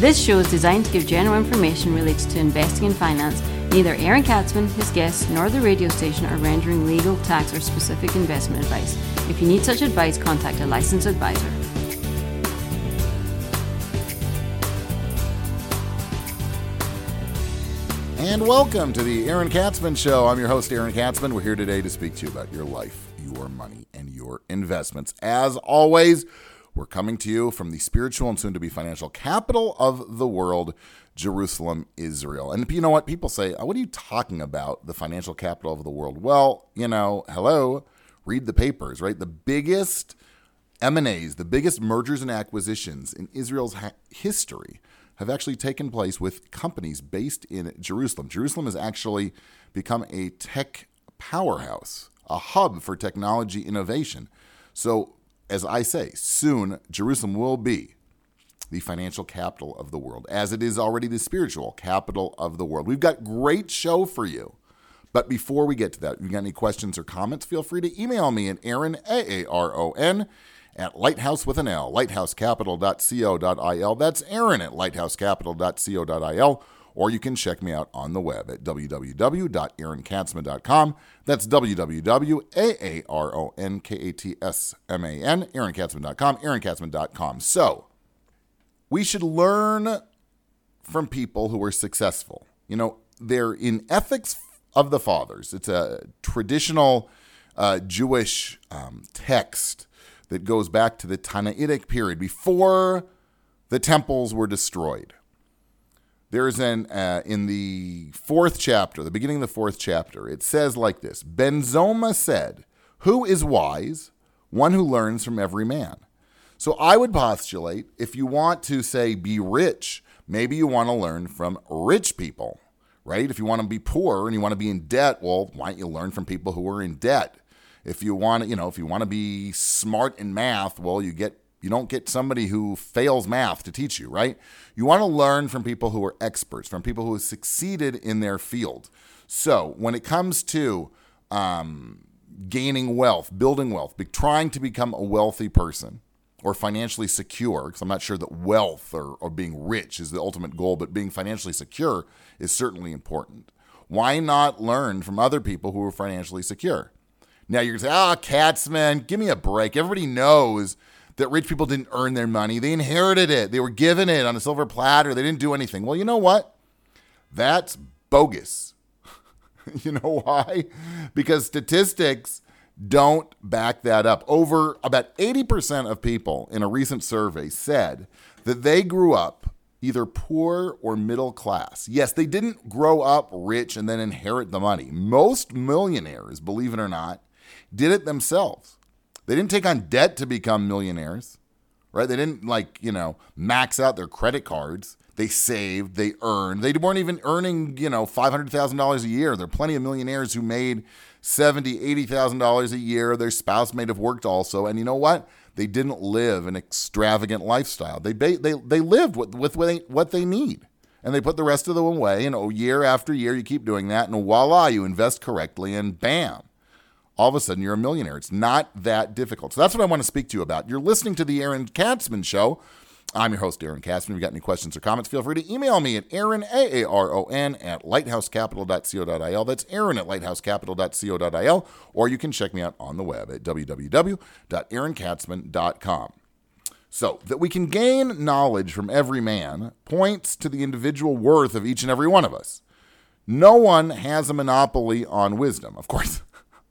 This show is designed to give general information related to investing and finance. Neither Aaron Katsman, his guests, nor the radio station are rendering legal, tax, or specific investment advice. If you need such advice, contact a licensed advisor. And welcome to the Aaron Katsman Show. I'm your host, Aaron Katsman. We're here today to speak to you about your life, your money, and your investments. As always, we're coming to you from the spiritual and soon to be financial capital of the world, Jerusalem, Israel. And you know what? People say, oh, What are you talking about? The financial capital of the world. Well, you know, hello, read the papers, right? The biggest M&As, the biggest mergers and acquisitions in Israel's ha- history have actually taken place with companies based in Jerusalem. Jerusalem has actually become a tech powerhouse, a hub for technology innovation. So as I say, soon Jerusalem will be the financial capital of the world, as it is already the spiritual capital of the world. We've got great show for you. But before we get to that, if you got any questions or comments, feel free to email me at Aaron, A-A-R-O-N, at lighthouse with an L, lighthousecapital.co.il. That's Aaron at lighthousecapital.co.il or you can check me out on the web at www.aaronkatsman.com. That's www.aaronkatsman, aaronkatsman.com, aaronkatsman.com. So, we should learn from people who are successful. You know, they're in Ethics of the Fathers. It's a traditional uh, Jewish um, text that goes back to the Tannaitic period before the temples were destroyed there's an uh, in the fourth chapter, the beginning of the fourth chapter, it says like this: Ben Zoma said, "Who is wise? One who learns from every man." So I would postulate if you want to say be rich, maybe you want to learn from rich people, right? If you want to be poor and you want to be in debt, well, why don't you learn from people who are in debt? If you want to, you know, if you want to be smart in math, well, you get you don't get somebody who fails math to teach you, right? You want to learn from people who are experts, from people who have succeeded in their field. So when it comes to um, gaining wealth, building wealth, be, trying to become a wealthy person or financially secure, because I'm not sure that wealth or, or being rich is the ultimate goal, but being financially secure is certainly important. Why not learn from other people who are financially secure? Now you're going to say, ah, oh, Katsman, give me a break. Everybody knows that rich people didn't earn their money. They inherited it. They were given it on a silver platter. They didn't do anything. Well, you know what? That's bogus. you know why? Because statistics don't back that up. Over about 80% of people in a recent survey said that they grew up either poor or middle class. Yes, they didn't grow up rich and then inherit the money. Most millionaires, believe it or not, did it themselves. They didn't take on debt to become millionaires, right? They didn't like, you know, max out their credit cards. They saved, they earned. They weren't even earning, you know, $500,000 a year. There are plenty of millionaires who made $70,000, $80,000 a year. Their spouse may have worked also. And you know what? They didn't live an extravagant lifestyle. They, they, they lived with, with what they need and they put the rest of them away. And oh, year after year, you keep doing that, and voila, you invest correctly, and bam, all of a sudden you're a millionaire. It's not that difficult. So that's what I want to speak to you about. You're listening to the Aaron Katsman Show. I'm your host, Aaron Katsman. If you got any questions or comments, feel free to email me at Aaron, A-A-R-O-N, at lighthousecapital.co.il. That's Aaron at lighthousecapital.co.il. Or you can check me out on the web at www.aaronkatsman.com. So, that we can gain knowledge from every man points to the individual worth of each and every one of us. No one has a monopoly on wisdom. Of course,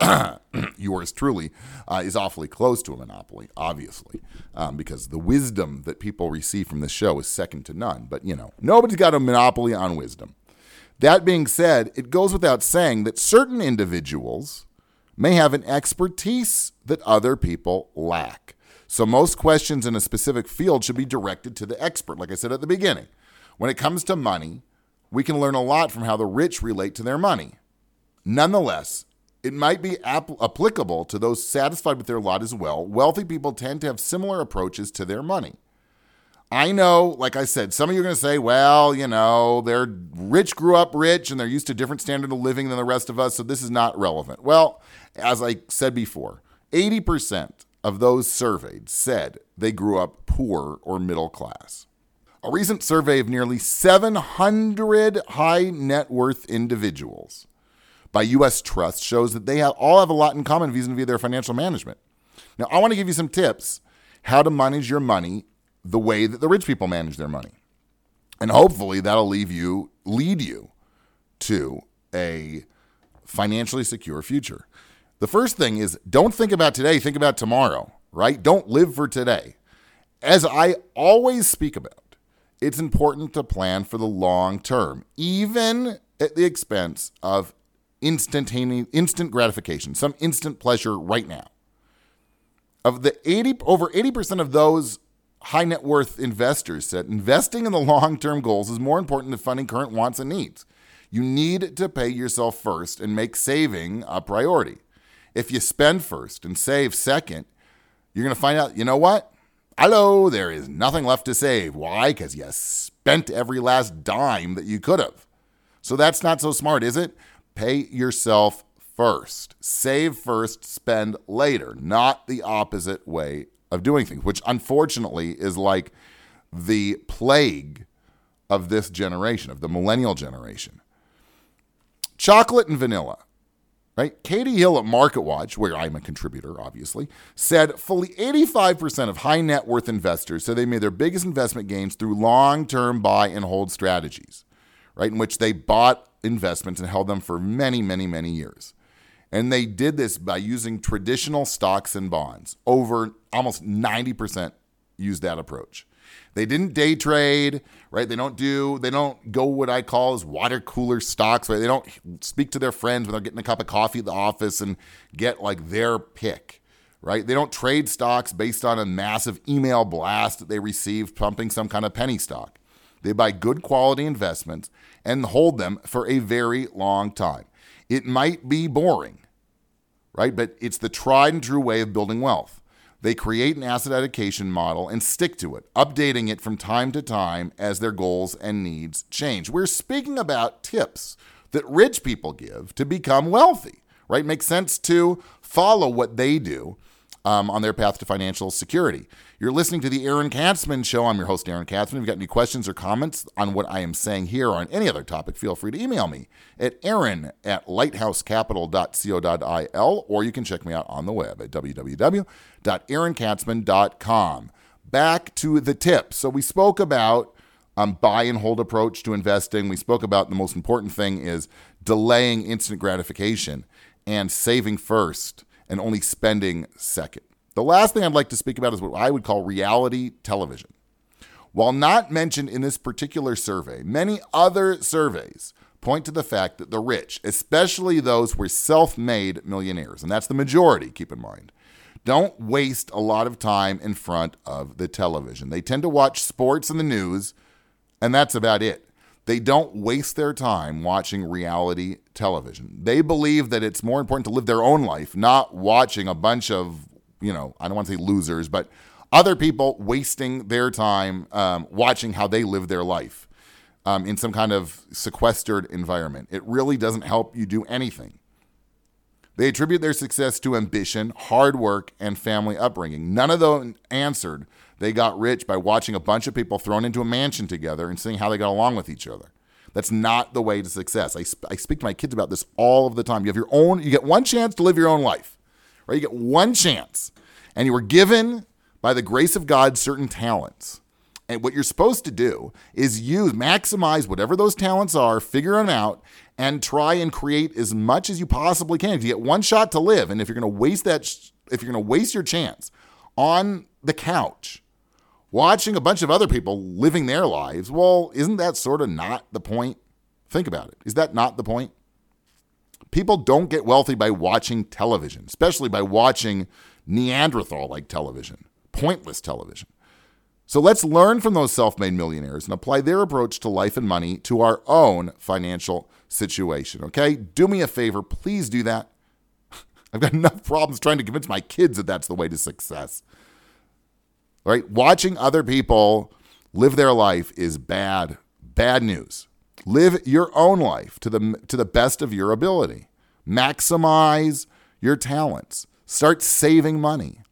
yours truly uh, is awfully close to a monopoly, obviously, um, because the wisdom that people receive from this show is second to none. But, you know, nobody's got a monopoly on wisdom. That being said, it goes without saying that certain individuals may have an expertise that other people lack. So, most questions in a specific field should be directed to the expert, like I said at the beginning. When it comes to money, we can learn a lot from how the rich relate to their money. Nonetheless, it might be ap- applicable to those satisfied with their lot as well. Wealthy people tend to have similar approaches to their money. I know, like I said, some of you are going to say, well, you know, they're rich, grew up rich, and they're used to a different standard of living than the rest of us, so this is not relevant. Well, as I said before, 80% of those surveyed said they grew up poor or middle class. A recent survey of nearly 700 high net worth individuals by US Trust shows that they have, all have a lot in common vis a vis their financial management. Now, I want to give you some tips how to manage your money the way that the rich people manage their money. And hopefully that'll leave you lead you to a financially secure future. The first thing is don't think about today, think about tomorrow, right? Don't live for today. As I always speak about, it's important to plan for the long term, even at the expense of instantaneous instant gratification, some instant pleasure right now. Of the 80 over 80% of those high net worth investors said investing in the long term goals is more important than funding current wants and needs. You need to pay yourself first and make saving a priority. If you spend first and save second, you're going to find out, you know what? Hello, there is nothing left to save. Why? Because you spent every last dime that you could have. So that's not so smart, is it? Pay yourself first. Save first, spend later, not the opposite way of doing things, which unfortunately is like the plague of this generation, of the millennial generation. Chocolate and vanilla. Right? Katie Hill at MarketWatch, where I'm a contributor, obviously, said fully 85% of high net worth investors said they made their biggest investment gains through long term buy and hold strategies, right? In which they bought investments and held them for many, many, many years. And they did this by using traditional stocks and bonds. Over almost 90% used that approach. They didn't day trade, right? They don't do, they don't go what I call as water cooler stocks, right? They don't speak to their friends when they're getting a cup of coffee at the office and get like their pick, right? They don't trade stocks based on a massive email blast that they received pumping some kind of penny stock. They buy good quality investments and hold them for a very long time. It might be boring, right? But it's the tried and true way of building wealth. They create an asset allocation model and stick to it, updating it from time to time as their goals and needs change. We're speaking about tips that rich people give to become wealthy, right? Makes sense to follow what they do um, on their path to financial security. You're listening to the Aaron Katsman Show. I'm your host, Aaron Katsman. If you've got any questions or comments on what I am saying here or on any other topic, feel free to email me at aaron at lighthousecapital.co.il or you can check me out on the web at www.aaronkatsman.com. Back to the tips. So we spoke about um, buy and hold approach to investing. We spoke about the most important thing is delaying instant gratification and saving first and only spending second. The last thing I'd like to speak about is what I would call reality television. While not mentioned in this particular survey, many other surveys point to the fact that the rich, especially those who are self made millionaires, and that's the majority, keep in mind, don't waste a lot of time in front of the television. They tend to watch sports and the news, and that's about it. They don't waste their time watching reality television. They believe that it's more important to live their own life, not watching a bunch of you know, I don't want to say losers, but other people wasting their time um, watching how they live their life um, in some kind of sequestered environment. It really doesn't help you do anything. They attribute their success to ambition, hard work, and family upbringing. None of them answered they got rich by watching a bunch of people thrown into a mansion together and seeing how they got along with each other. That's not the way to success. I, sp- I speak to my kids about this all of the time. You have your own, you get one chance to live your own life right? You get one chance, and you were given by the grace of God certain talents. And what you're supposed to do is use, maximize whatever those talents are, figure them out, and try and create as much as you possibly can. If You get one shot to live, and if you're going to waste that, if you're going to waste your chance on the couch, watching a bunch of other people living their lives, well, isn't that sort of not the point? Think about it. Is that not the point? People don't get wealthy by watching television, especially by watching Neanderthal like television, pointless television. So let's learn from those self made millionaires and apply their approach to life and money to our own financial situation. Okay? Do me a favor, please do that. I've got enough problems trying to convince my kids that that's the way to success. Right? Watching other people live their life is bad, bad news. Live your own life to the, to the best of your ability. Maximize your talents. Start saving money.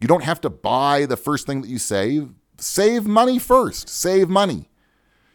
You don't have to buy the first thing that you save, Save money first. Save money.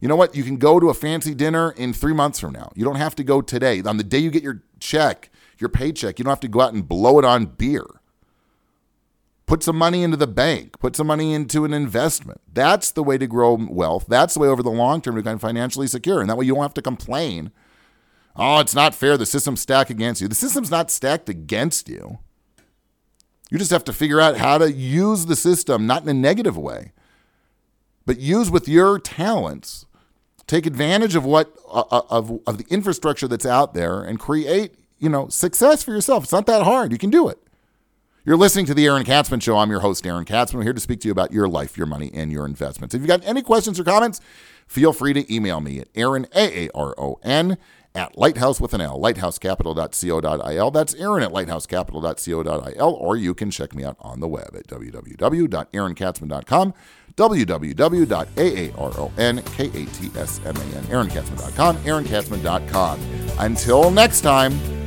You know what? You can go to a fancy dinner in three months from now. You don't have to go today. On the day you get your check, your paycheck, you don't have to go out and blow it on beer. Put some money into the bank. Put some money into an investment. That's the way to grow wealth. That's the way over the long term to become financially secure. And that way you don't have to complain. Oh, it's not fair. The system's stacked against you. The system's not stacked against you. You just have to figure out how to use the system, not in a negative way, but use with your talents. Take advantage of what uh, uh, of of the infrastructure that's out there and create, you know, success for yourself. It's not that hard. You can do it. You're listening to the Aaron Katsman Show. I'm your host, Aaron Katsman. I'm here to speak to you about your life, your money, and your investments. If you've got any questions or comments, feel free to email me at Aaron, A-A-R-O-N, at lighthouse with an L, lighthousecapital.co.il. That's Aaron at lighthousecapital.co.il, or you can check me out on the web at www.aaronkatsman.com, www.aaronkatsman, aaronkatsman.com, aaronkatsman.com. Until next time,